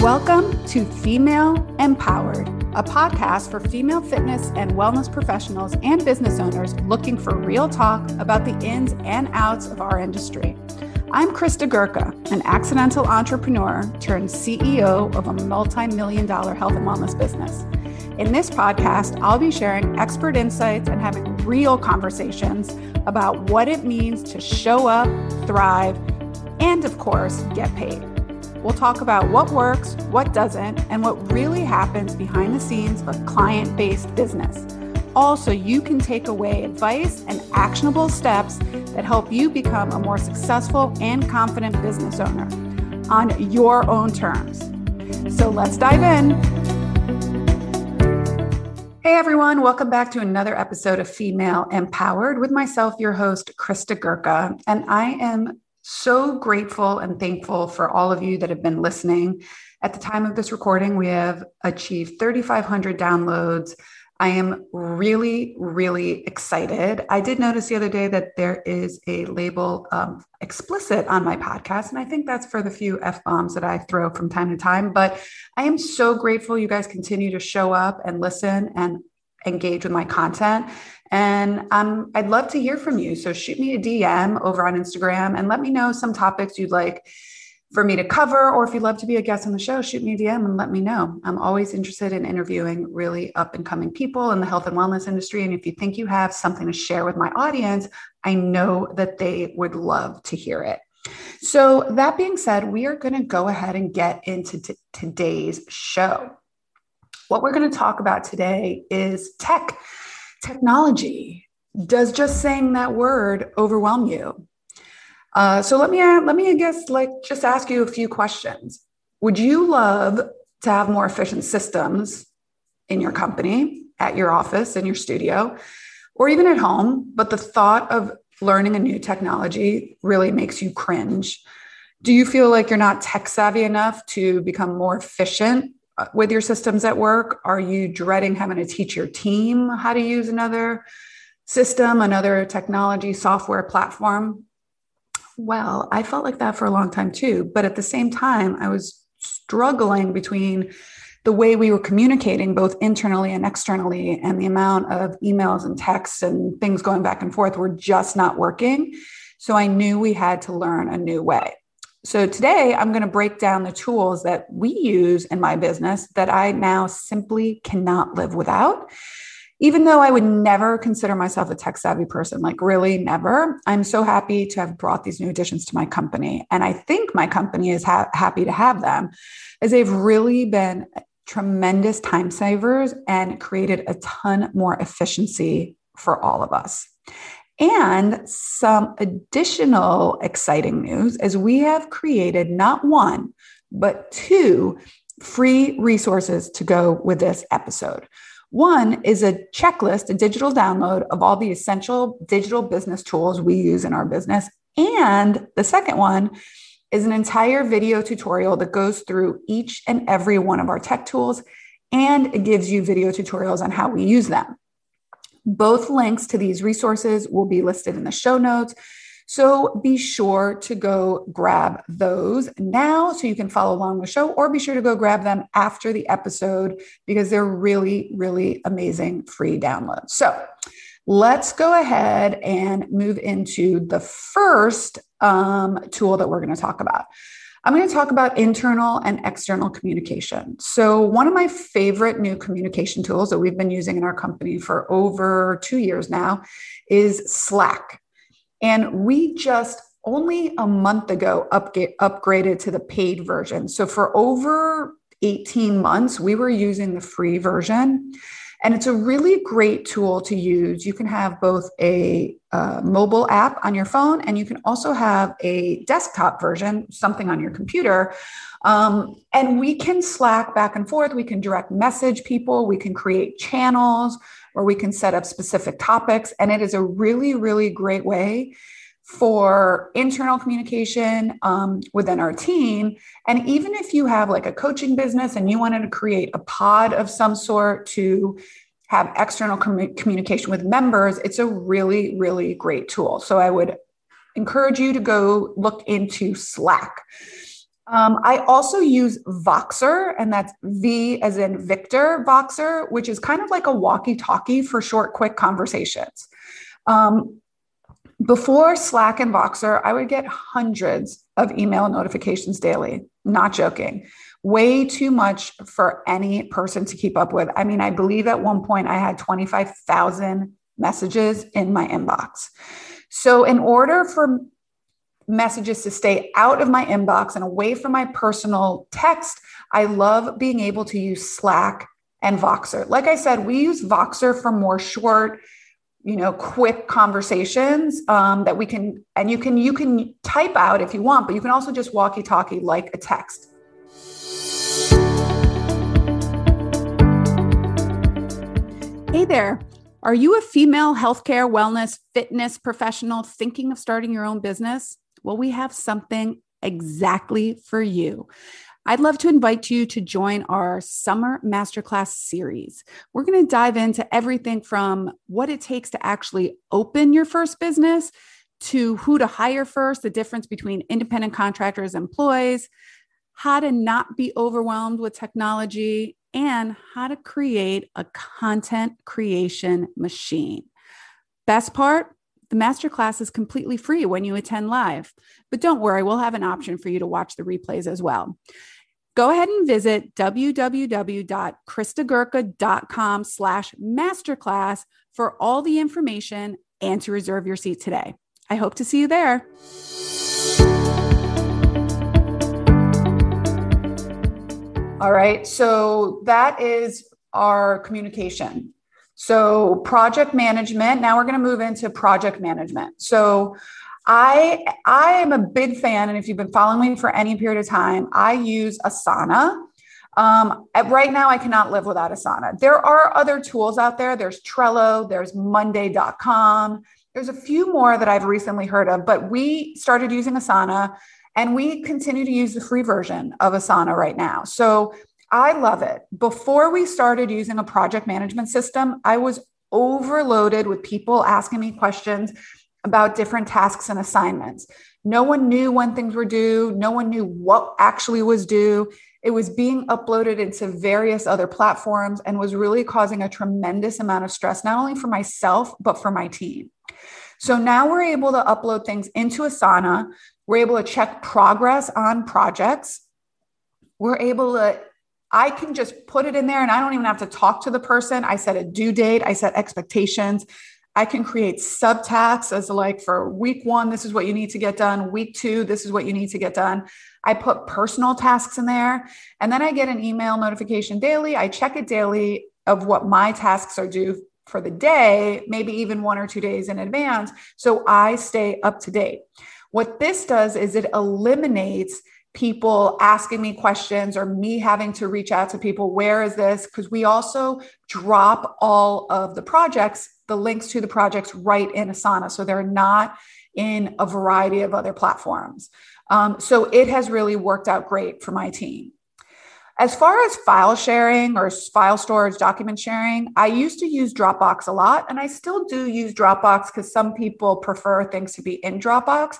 Welcome to Female Empowered, a podcast for female fitness and wellness professionals and business owners looking for real talk about the ins and outs of our industry. I'm Christa Gurka, an accidental entrepreneur turned CEO of a multi million dollar health and wellness business. In this podcast, I'll be sharing expert insights and having real conversations about what it means to show up, thrive, and of course, get paid. We'll talk about what works, what doesn't, and what really happens behind the scenes of client based business. Also, you can take away advice and actionable steps that help you become a more successful and confident business owner on your own terms. So let's dive in. Hey everyone, welcome back to another episode of Female Empowered with myself, your host, Christa Gurka. And I am so grateful and thankful for all of you that have been listening. At the time of this recording, we have achieved 3,500 downloads. I am really, really excited. I did notice the other day that there is a label um, explicit on my podcast, and I think that's for the few F bombs that I throw from time to time. But I am so grateful you guys continue to show up and listen and engage with my content. And um, I'd love to hear from you. So shoot me a DM over on Instagram and let me know some topics you'd like for me to cover, or if you'd love to be a guest on the show, shoot me a DM and let me know. I'm always interested in interviewing really up and coming people in the health and wellness industry. And if you think you have something to share with my audience, I know that they would love to hear it. So, that being said, we are going to go ahead and get into t- today's show. What we're going to talk about today is tech technology. Does just saying that word overwhelm you? Uh, so let me let me I guess like just ask you a few questions. Would you love to have more efficient systems in your company, at your office, in your studio, or even at home? But the thought of learning a new technology really makes you cringe. Do you feel like you're not tech savvy enough to become more efficient uh, with your systems at work? Are you dreading having to teach your team how to use another system, another technology, software platform? Well, I felt like that for a long time too. But at the same time, I was struggling between the way we were communicating both internally and externally and the amount of emails and texts and things going back and forth were just not working. So I knew we had to learn a new way. So today I'm going to break down the tools that we use in my business that I now simply cannot live without. Even though I would never consider myself a tech savvy person, like really never, I'm so happy to have brought these new additions to my company. And I think my company is ha- happy to have them as they've really been tremendous time savers and created a ton more efficiency for all of us. And some additional exciting news is we have created not one, but two free resources to go with this episode. One is a checklist, a digital download of all the essential digital business tools we use in our business. And the second one is an entire video tutorial that goes through each and every one of our tech tools and it gives you video tutorials on how we use them. Both links to these resources will be listed in the show notes. So be sure to go grab those now so you can follow along with the show, or be sure to go grab them after the episode because they're really, really amazing free downloads. So let's go ahead and move into the first um, tool that we're going to talk about. I'm going to talk about internal and external communication. So, one of my favorite new communication tools that we've been using in our company for over two years now is Slack. And we just only a month ago upgraded to the paid version. So, for over 18 months, we were using the free version. And it's a really great tool to use. You can have both a uh, mobile app on your phone and you can also have a desktop version, something on your computer. Um, and we can Slack back and forth. We can direct message people. We can create channels or we can set up specific topics. And it is a really, really great way for internal communication um, within our team. And even if you have like a coaching business and you wanted to create a pod of some sort to have external com- communication with members, it's a really, really great tool. So I would encourage you to go look into Slack. Um, I also use Voxer, and that's V as in Victor Voxer, which is kind of like a walkie talkie for short, quick conversations. Um, before Slack and Voxer, I would get hundreds of email notifications daily. Not joking. Way too much for any person to keep up with. I mean, I believe at one point I had 25,000 messages in my inbox. So, in order for messages to stay out of my inbox and away from my personal text, I love being able to use Slack and Voxer. Like I said, we use Voxer for more short, you know, quick conversations um, that we can, and you can you can type out if you want, but you can also just walkie-talkie like a text. Hey there. Are you a female healthcare, wellness, fitness professional thinking of starting your own business? Well, we have something exactly for you. I'd love to invite you to join our summer masterclass series. We're going to dive into everything from what it takes to actually open your first business to who to hire first, the difference between independent contractors and employees, how to not be overwhelmed with technology, and how to create a content creation machine. Best part, the masterclass is completely free when you attend live. But don't worry, we'll have an option for you to watch the replays as well. Go ahead and visit www.christagurka.com slash masterclass for all the information and to reserve your seat today. I hope to see you there. All right, so that is our communication. So, project management. Now we're going to move into project management. So, I I am a big fan, and if you've been following me for any period of time, I use Asana. Um, right now, I cannot live without Asana. There are other tools out there. There's Trello. There's Monday.com. There's a few more that I've recently heard of, but we started using Asana, and we continue to use the free version of Asana right now. So I love it. Before we started using a project management system, I was overloaded with people asking me questions about different tasks and assignments. No one knew when things were due, no one knew what actually was due. It was being uploaded into various other platforms and was really causing a tremendous amount of stress, not only for myself, but for my team. So now we're able to upload things into Asana. We're able to check progress on projects. We're able to I can just put it in there and I don't even have to talk to the person. I set a due date, I set expectations. I can create subtasks as like for week one, this is what you need to get done. Week two, this is what you need to get done. I put personal tasks in there and then I get an email notification daily. I check it daily of what my tasks are due for the day, maybe even one or two days in advance. So I stay up to date. What this does is it eliminates people asking me questions or me having to reach out to people where is this? Because we also drop all of the projects the links to the projects right in asana. So they're not in a variety of other platforms. Um, so it has really worked out great for my team. As far as file sharing or file storage document sharing i used to use dropbox a lot and i still do use dropbox because some people prefer things to be in dropbox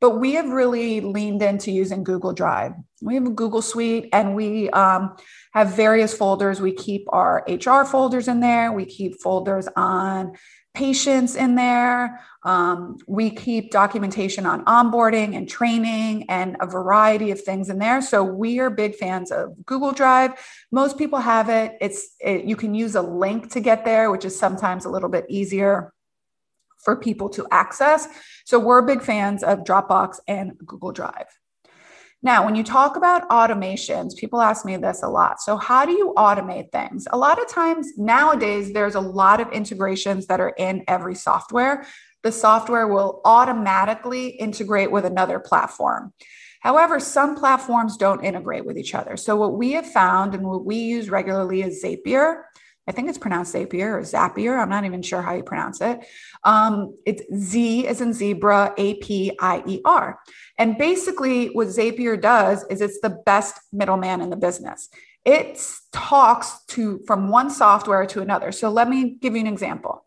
but we have really leaned into using Google Drive. We have a Google Suite and we um, have various folders. We keep our HR folders in there, we keep folders on patients in there. Um, we keep documentation on onboarding and training and a variety of things in there. So we are big fans of Google Drive. Most people have it. It's it, you can use a link to get there, which is sometimes a little bit easier for people to access. So we're big fans of Dropbox and Google Drive. Now, when you talk about automations, people ask me this a lot. So, how do you automate things? A lot of times nowadays, there's a lot of integrations that are in every software. The software will automatically integrate with another platform. However, some platforms don't integrate with each other. So, what we have found and what we use regularly is Zapier. I think it's pronounced Zapier or Zapier. I'm not even sure how you pronounce it. Um, it's Z as in zebra, A P I E R. And basically, what Zapier does is it's the best middleman in the business. It talks to from one software to another. So let me give you an example.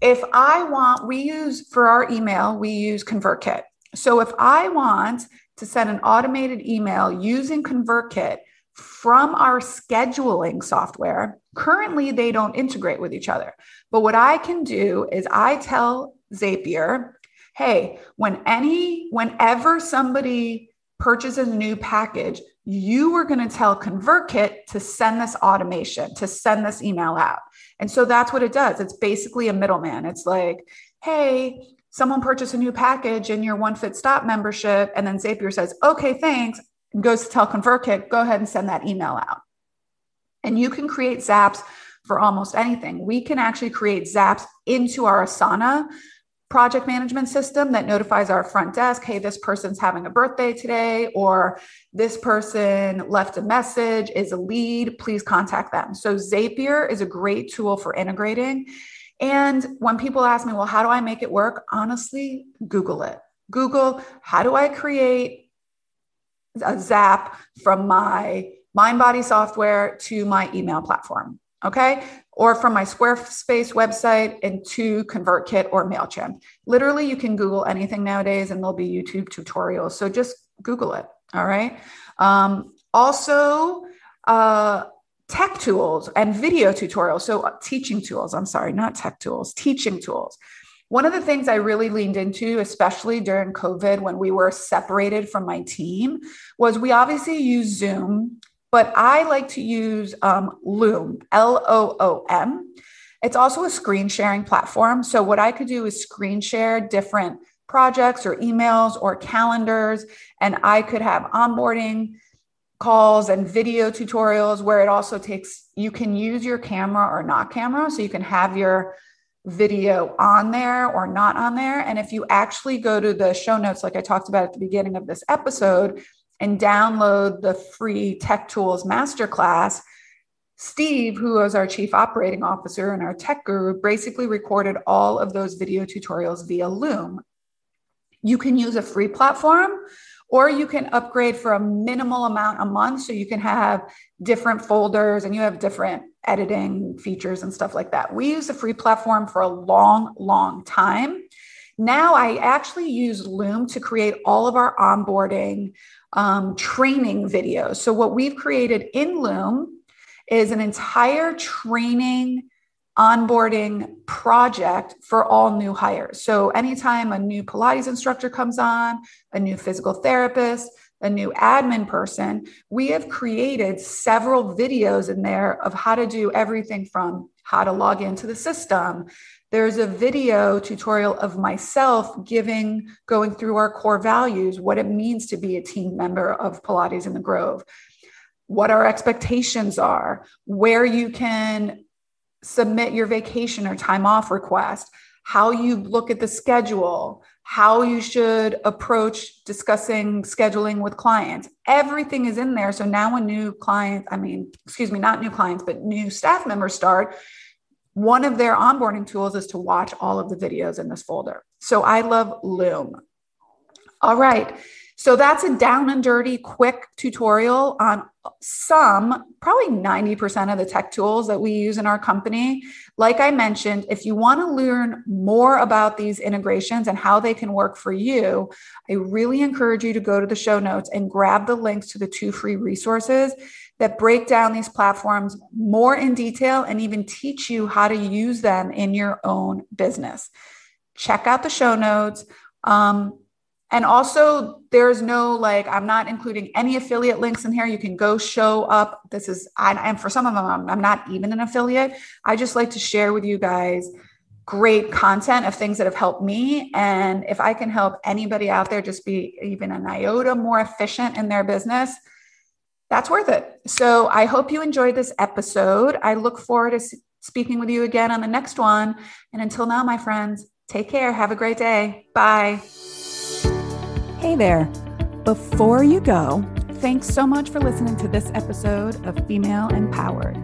If I want, we use for our email, we use ConvertKit. So if I want to send an automated email using ConvertKit from our scheduling software. Currently, they don't integrate with each other. But what I can do is I tell Zapier, hey, when any, whenever somebody purchases a new package, you are going to tell ConvertKit to send this automation, to send this email out. And so that's what it does. It's basically a middleman. It's like, hey, someone purchased a new package in your One Fit Stop membership. And then Zapier says, okay, thanks, goes to tell ConvertKit, go ahead and send that email out. And you can create zaps for almost anything. We can actually create zaps into our Asana project management system that notifies our front desk hey this person's having a birthday today or this person left a message is a lead please contact them so zapier is a great tool for integrating and when people ask me well how do i make it work honestly google it google how do i create a zap from my Mindbody software to my email platform okay or from my Squarespace website into ConvertKit or MailChimp. Literally, you can Google anything nowadays and there'll be YouTube tutorials. So just Google it. All right. Um, also, uh, tech tools and video tutorials. So, uh, teaching tools, I'm sorry, not tech tools, teaching tools. One of the things I really leaned into, especially during COVID when we were separated from my team, was we obviously use Zoom but I like to use um, Loom, L O O M. It's also a screen sharing platform. So, what I could do is screen share different projects or emails or calendars, and I could have onboarding calls and video tutorials where it also takes, you can use your camera or not camera. So, you can have your video on there or not on there. And if you actually go to the show notes, like I talked about at the beginning of this episode, and download the free Tech Tools Masterclass, Steve, who is our chief operating officer and our tech guru, basically recorded all of those video tutorials via Loom. You can use a free platform or you can upgrade for a minimal amount a month so you can have different folders and you have different editing features and stuff like that. We use the free platform for a long, long time. Now I actually use Loom to create all of our onboarding um, training videos. So, what we've created in Loom is an entire training onboarding project for all new hires. So, anytime a new Pilates instructor comes on, a new physical therapist, a new admin person, we have created several videos in there of how to do everything from how to log into the system, there's a video tutorial of myself giving, going through our core values, what it means to be a team member of Pilates in the Grove, what our expectations are, where you can submit your vacation or time off request, how you look at the schedule, how you should approach discussing scheduling with clients. Everything is in there. So now when new clients, I mean, excuse me, not new clients, but new staff members start, one of their onboarding tools is to watch all of the videos in this folder. So I love Loom. All right. So that's a down and dirty quick tutorial on some, probably 90% of the tech tools that we use in our company. Like I mentioned, if you want to learn more about these integrations and how they can work for you, I really encourage you to go to the show notes and grab the links to the two free resources that break down these platforms more in detail and even teach you how to use them in your own business. Check out the show notes. Um, and also, there's no like, I'm not including any affiliate links in here. You can go show up. This is, I, and for some of them, I'm, I'm not even an affiliate. I just like to share with you guys great content of things that have helped me. And if I can help anybody out there just be even an iota more efficient in their business, that's worth it. So I hope you enjoyed this episode. I look forward to speaking with you again on the next one. And until now, my friends, take care. Have a great day. Bye. Hey there. Before you go, thanks so much for listening to this episode of Female Empowered.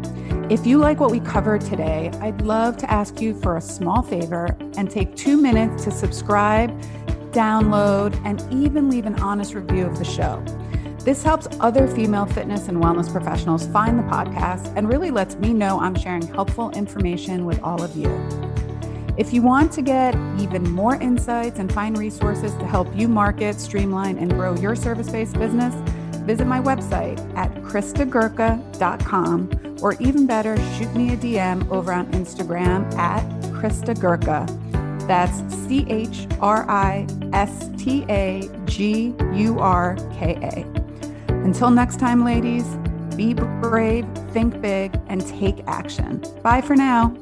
If you like what we covered today, I'd love to ask you for a small favor and take two minutes to subscribe, download, and even leave an honest review of the show. This helps other female fitness and wellness professionals find the podcast and really lets me know I'm sharing helpful information with all of you. If you want to get even more insights and find resources to help you market, streamline, and grow your service based business, visit my website at christagurka.com or even better, shoot me a DM over on Instagram at christagurka. That's C H R I S T A G U R K A. Until next time, ladies, be brave, think big, and take action. Bye for now.